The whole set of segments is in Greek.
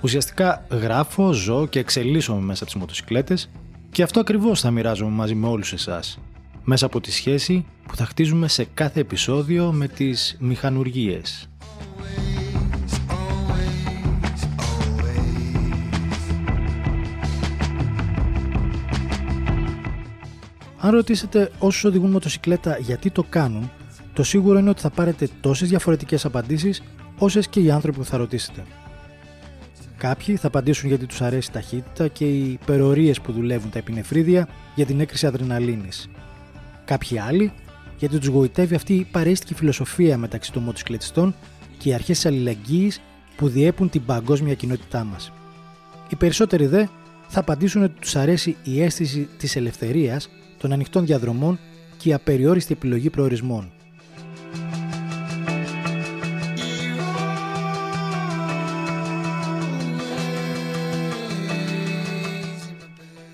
Ουσιαστικά γράφω, ζω και εξελίσσομαι μέσα από τις μοτοσικλέτες και αυτό ακριβώς θα μοιράζομαι μαζί με όλους εσάς, μέσα από τη σχέση που θα χτίζουμε σε κάθε επεισόδιο με τις μηχανουργίες. Αν ρωτήσετε όσους οδηγούν μοτοσυκλέτα γιατί το κάνουν, το σίγουρο είναι ότι θα πάρετε τόσες διαφορετικές απαντήσεις όσες και οι άνθρωποι που θα ρωτήσετε. Κάποιοι θα απαντήσουν γιατί τους αρέσει η ταχύτητα και οι υπερορίες που δουλεύουν τα επινεφρίδια για την έκρηση αδρεναλίνης. Κάποιοι άλλοι γιατί τους γοητεύει αυτή η παρέστικη φιλοσοφία μεταξύ των μοτοσυκλετιστών και οι αρχές της αλληλεγγύης που διέπουν την παγκόσμια κοινότητά μας. Οι περισσότεροι δε θα απαντήσουν ότι τους αρέσει η αίσθηση της ελευθερίας των ανοιχτών διαδρομών και η απεριόριστη επιλογή προορισμών.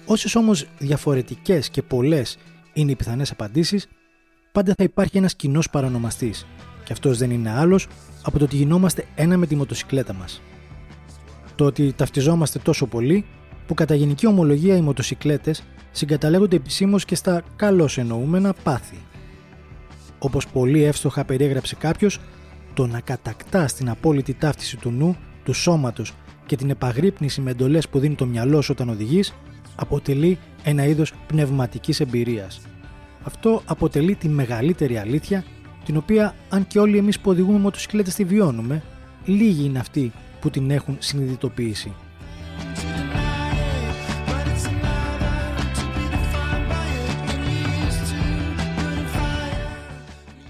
Όσες όμως διαφορετικές και πολλές είναι οι πιθανές απαντήσεις, πάντα θα υπάρχει ένας κοινός παρανομαστής, και αυτός δεν είναι άλλος από το ότι γινόμαστε ένα με τη μοτοσυκλέτα μας. Το ότι ταυτιζόμαστε τόσο πολύ που κατά γενική ομολογία οι μοτοσυκλέτες συγκαταλέγονται επισήμως και στα καλώς εννοούμενα πάθη. Όπως πολύ εύστοχα περιέγραψε κάποιος, το να κατακτά την απόλυτη ταύτιση του νου, του σώματος και την επαγρύπνηση με εντολές που δίνει το μυαλό σου όταν οδηγείς, αποτελεί ένα είδος πνευματικής εμπειρίας. Αυτό αποτελεί τη μεγαλύτερη αλήθεια, την οποία αν και όλοι εμείς που οδηγούμε μοτοσυκλέτε τη βιώνουμε, λίγοι είναι αυτοί που την έχουν συνειδητοποιήσει.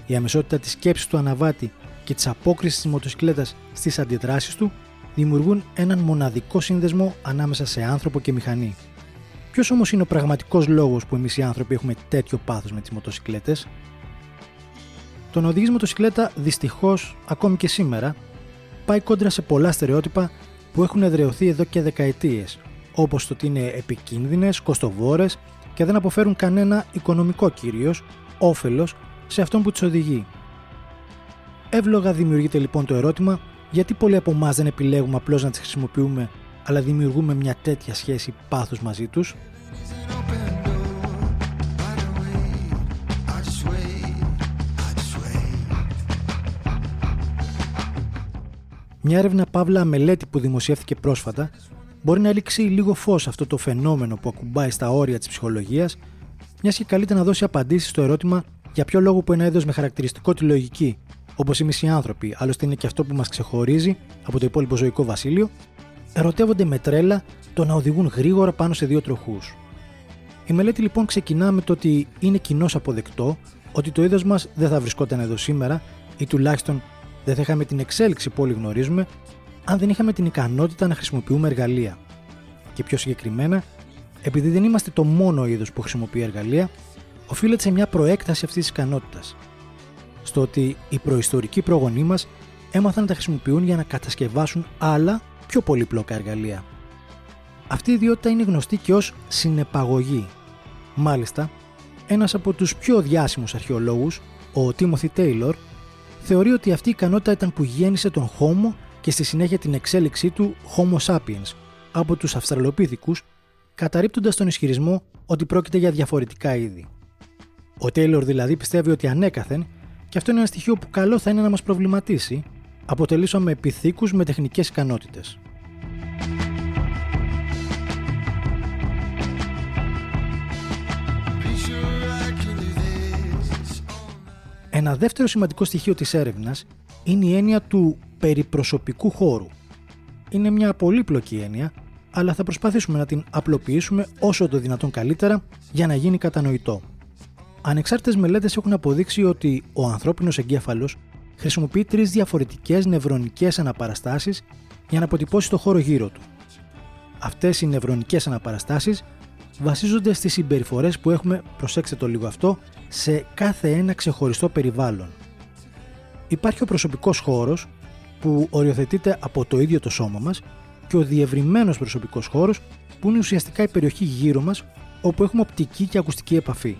Η αμεσότητα της σκέψης του αναβάτη και της απόκρισης της μοτοσυκλέτας στις αντιδράσεις του δημιουργούν έναν μοναδικό σύνδεσμο ανάμεσα σε άνθρωπο και μηχανή. Ποιος όμως είναι ο πραγματικός λόγος που εμείς οι άνθρωποι έχουμε τέτοιο πάθος με τις μοτοσυκλέτες, το να οδηγείς μοτοσυκλέτα δυστυχώς ακόμη και σήμερα πάει κόντρα σε πολλά στερεότυπα που έχουν εδρεωθεί εδώ και δεκαετίες, όπως το ότι είναι επικίνδυνες, κοστοβόρες και δεν αποφέρουν κανένα οικονομικό κυρίως όφελος σε αυτόν που τι οδηγεί. Εύλογα δημιουργείται λοιπόν το ερώτημα γιατί πολλοί από εμάς δεν επιλέγουμε απλώς να τις χρησιμοποιούμε, αλλά δημιουργούμε μια τέτοια σχέση πάθους μαζί τους. Μια έρευνα παύλα μελέτη που δημοσιεύθηκε πρόσφατα μπορεί να ρίξει λίγο φως αυτό το φαινόμενο που ακουμπάει στα όρια της ψυχολογίας, μιας και καλείται να δώσει απαντήσεις στο ερώτημα για ποιο λόγο που ένα είδος με χαρακτηριστικό τη λογική, όπως εμείς οι άνθρωποι, άλλωστε είναι και αυτό που μας ξεχωρίζει από το υπόλοιπο ζωικό βασίλειο, ερωτεύονται με τρέλα το να οδηγούν γρήγορα πάνω σε δύο τροχούς. Η μελέτη λοιπόν ξεκινά με το ότι είναι κοινώς αποδεκτό ότι το είδος μας δεν θα βρισκόταν εδώ σήμερα ή τουλάχιστον δεν θα είχαμε την εξέλιξη που όλοι γνωρίζουμε αν δεν είχαμε την ικανότητα να χρησιμοποιούμε εργαλεία. Και πιο συγκεκριμένα, επειδή δεν είμαστε το μόνο είδος που χρησιμοποιεί εργαλεία, οφείλεται σε μια προέκταση αυτής της ικανότητας. Στο ότι οι προϊστορικοί πρόγονοί μας έμαθαν να τα χρησιμοποιούν για να κατασκευάσουν άλλα πιο πολύπλοκα εργαλεία. Αυτή η ιδιότητα είναι γνωστή και ως συνεπαγωγή. Μάλιστα, ένας από τους πιο διάσημους αρχαιολόγους, ο Τίμωθη Τέιλορ, θεωρεί ότι αυτή η ικανότητα ήταν που γέννησε τον Homo και στη συνέχεια την εξέλιξή του Homo sapiens από τους Αυστραλοπίθηκους, καταρρύπτοντας τον ισχυρισμό ότι πρόκειται για διαφορετικά είδη. Ο Τέιλορ δηλαδή πιστεύει ότι ανέκαθεν, και αυτό είναι ένα στοιχείο που καλό θα είναι να μας προβληματίσει, αποτελήσαμε επιθήκους με τεχνικές ικανότητες. Ένα δεύτερο σημαντικό στοιχείο της έρευνας είναι η έννοια του περιπροσωπικού χώρου. Είναι μια πολύπλοκη έννοια, αλλά θα προσπαθήσουμε να την απλοποιήσουμε όσο το δυνατόν καλύτερα για να γίνει κατανοητό. Ανεξάρτητες μελέτες έχουν αποδείξει ότι ο ανθρώπινος εγκέφαλος χρησιμοποιεί τρεις διαφορετικές νευρονικές αναπαραστάσεις για να αποτυπώσει το χώρο γύρω του. Αυτές οι νευρονικές αναπαραστάσεις βασίζονται στις συμπεριφορές που έχουμε, προσέξτε το λίγο αυτό, σε κάθε ένα ξεχωριστό περιβάλλον. Υπάρχει ο προσωπικός χώρος που οριοθετείται από το ίδιο το σώμα μας και ο διευρυμένος προσωπικός χώρος που είναι ουσιαστικά η περιοχή γύρω μας όπου έχουμε οπτική και ακουστική επαφή.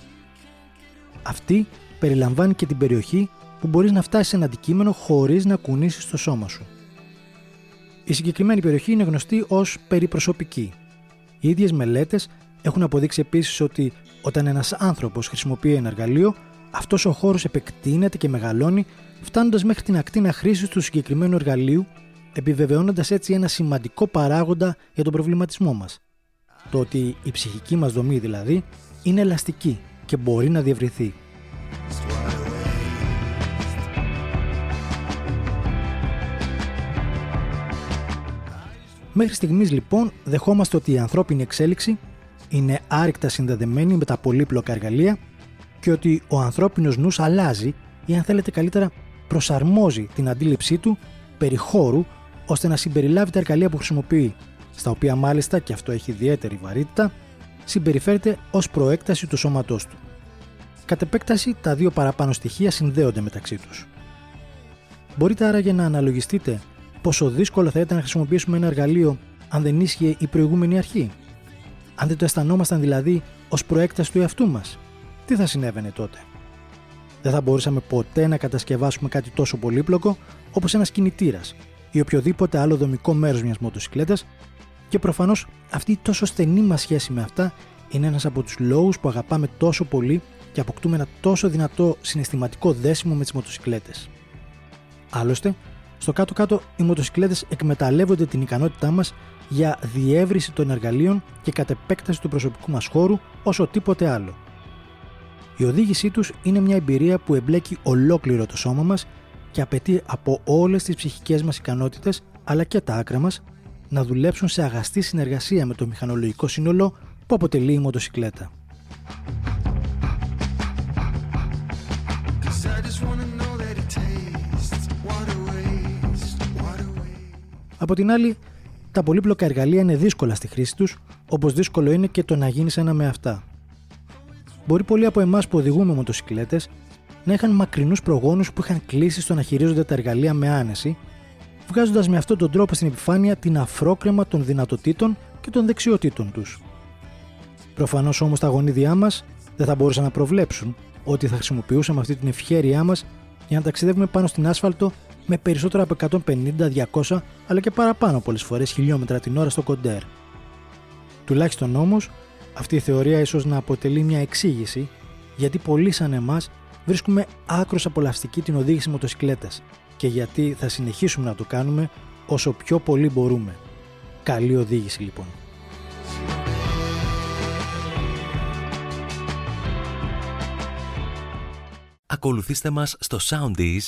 Αυτή περιλαμβάνει και την περιοχή που μπορείς να φτάσεις σε ένα αντικείμενο χωρίς να κουνήσεις το σώμα σου. Η συγκεκριμένη περιοχή είναι γνωστή ως περιπροσωπική. Οι ίδιες μελέτες έχουν αποδείξει επίσης ότι όταν ένας άνθρωπος χρησιμοποιεί ένα εργαλείο, αυτός ο χώρος επεκτείνεται και μεγαλώνει φτάνοντας μέχρι την ακτίνα χρήσης του συγκεκριμένου εργαλείου, επιβεβαιώνοντας έτσι ένα σημαντικό παράγοντα για τον προβληματισμό μας. Το ότι η ψυχική μας δομή δηλαδή είναι ελαστική και μπορεί να διευρυθεί. Μέχρι στιγμής λοιπόν δεχόμαστε ότι η ανθρώπινη εξέλιξη είναι άρρηκτα συνδεδεμένη με τα πολύπλοκα εργαλεία και ότι ο ανθρώπινος νους αλλάζει ή αν θέλετε καλύτερα προσαρμόζει την αντίληψή του περί χώρου ώστε να συμπεριλάβει τα εργαλεία που χρησιμοποιεί, στα οποία μάλιστα, και αυτό έχει ιδιαίτερη βαρύτητα, συμπεριφέρεται ως προέκταση του σώματός του. Κατ' επέκταση, τα δύο παραπάνω στοιχεία συνδέονται μεταξύ τους. Μπορείτε άραγε να αναλογιστείτε πόσο δύσκολο θα ήταν να χρησιμοποιήσουμε ένα εργαλείο αν δεν ίσχυε η προηγούμενη αρχή; Αν δεν το αισθανόμασταν δηλαδή ως προέκταση του εαυτού μας, τι θα συνέβαινε τότε; Δεν θα μπορούσαμε ποτέ να κατασκευάσουμε κάτι τόσο πολύπλοκο όπως ένας κινητήρας ή οποιοδήποτε άλλο δομικό μέρος μιας μοτοσυκλέτας και προφανώς αυτή η τόσο στενή μας σχέση με αυτά είναι ένας από τους λόγους που αγαπάμε τόσο πολύ και αποκτούμε ένα τόσο δυνατό συναισθηματικό δέσιμο με τις μοτοσυκλέτες. Άλλωστε, στο κάτω-κάτω, οι μοτοσυκλέτες εκμεταλλεύονται την ικανότητά μας για διεύρυνση των εργαλείων και κατ' επέκταση του προσωπικού μας χώρου όσο τίποτε άλλο. Η οδήγησή τους είναι μια εμπειρία που εμπλέκει ολόκληρο το σώμα μας και απαιτεί από όλες τις ψυχικές μας ικανότητες αλλά και τα άκρα μας να δουλέψουν σε αγαστή συνεργασία με το μηχανολογικό σύνολο που αποτελεί η μοτοσυκλέτα. Από την άλλη, τα πολύπλοκα εργαλεία είναι δύσκολα στη χρήση τους, όπως δύσκολο είναι και το να γίνεις ένα με αυτά. Μπορεί πολλοί από εμάς που οδηγούμε μοτοσυκλέτες να είχαν μακρινούς προγόνους που είχαν κλείσει στο να χειρίζονται τα εργαλεία με άνεση, βγάζοντας με αυτόν τον τρόπο στην επιφάνεια την αφρόκρεμα των δυνατοτήτων και των δεξιοτήτων τους. Προφανώς όμως τα γονίδια μας δεν θα μπορούσαν να προβλέψουν ότι θα χρησιμοποιούσαμε αυτή την ευχέρειά μας για να ταξιδεύουμε πάνω στην άσφαλτο με περισσότερα από 150, 200 αλλά και παραπάνω πολλές φορές χιλιόμετρα την ώρα στο κοντέρ. Τουλάχιστον όμως, αυτή η θεωρία ίσως να αποτελεί μια εξήγηση γιατί πολλοί σαν εμάς βρίσκουμε άκρος απολαυστική την οδήγηση μοτοσυκλέτας και γιατί θα συνεχίσουμε να το κάνουμε όσο πιο πολύ μπορούμε. Καλή οδήγηση λοιπόν. Ακολουθήστε μας στο Soundees,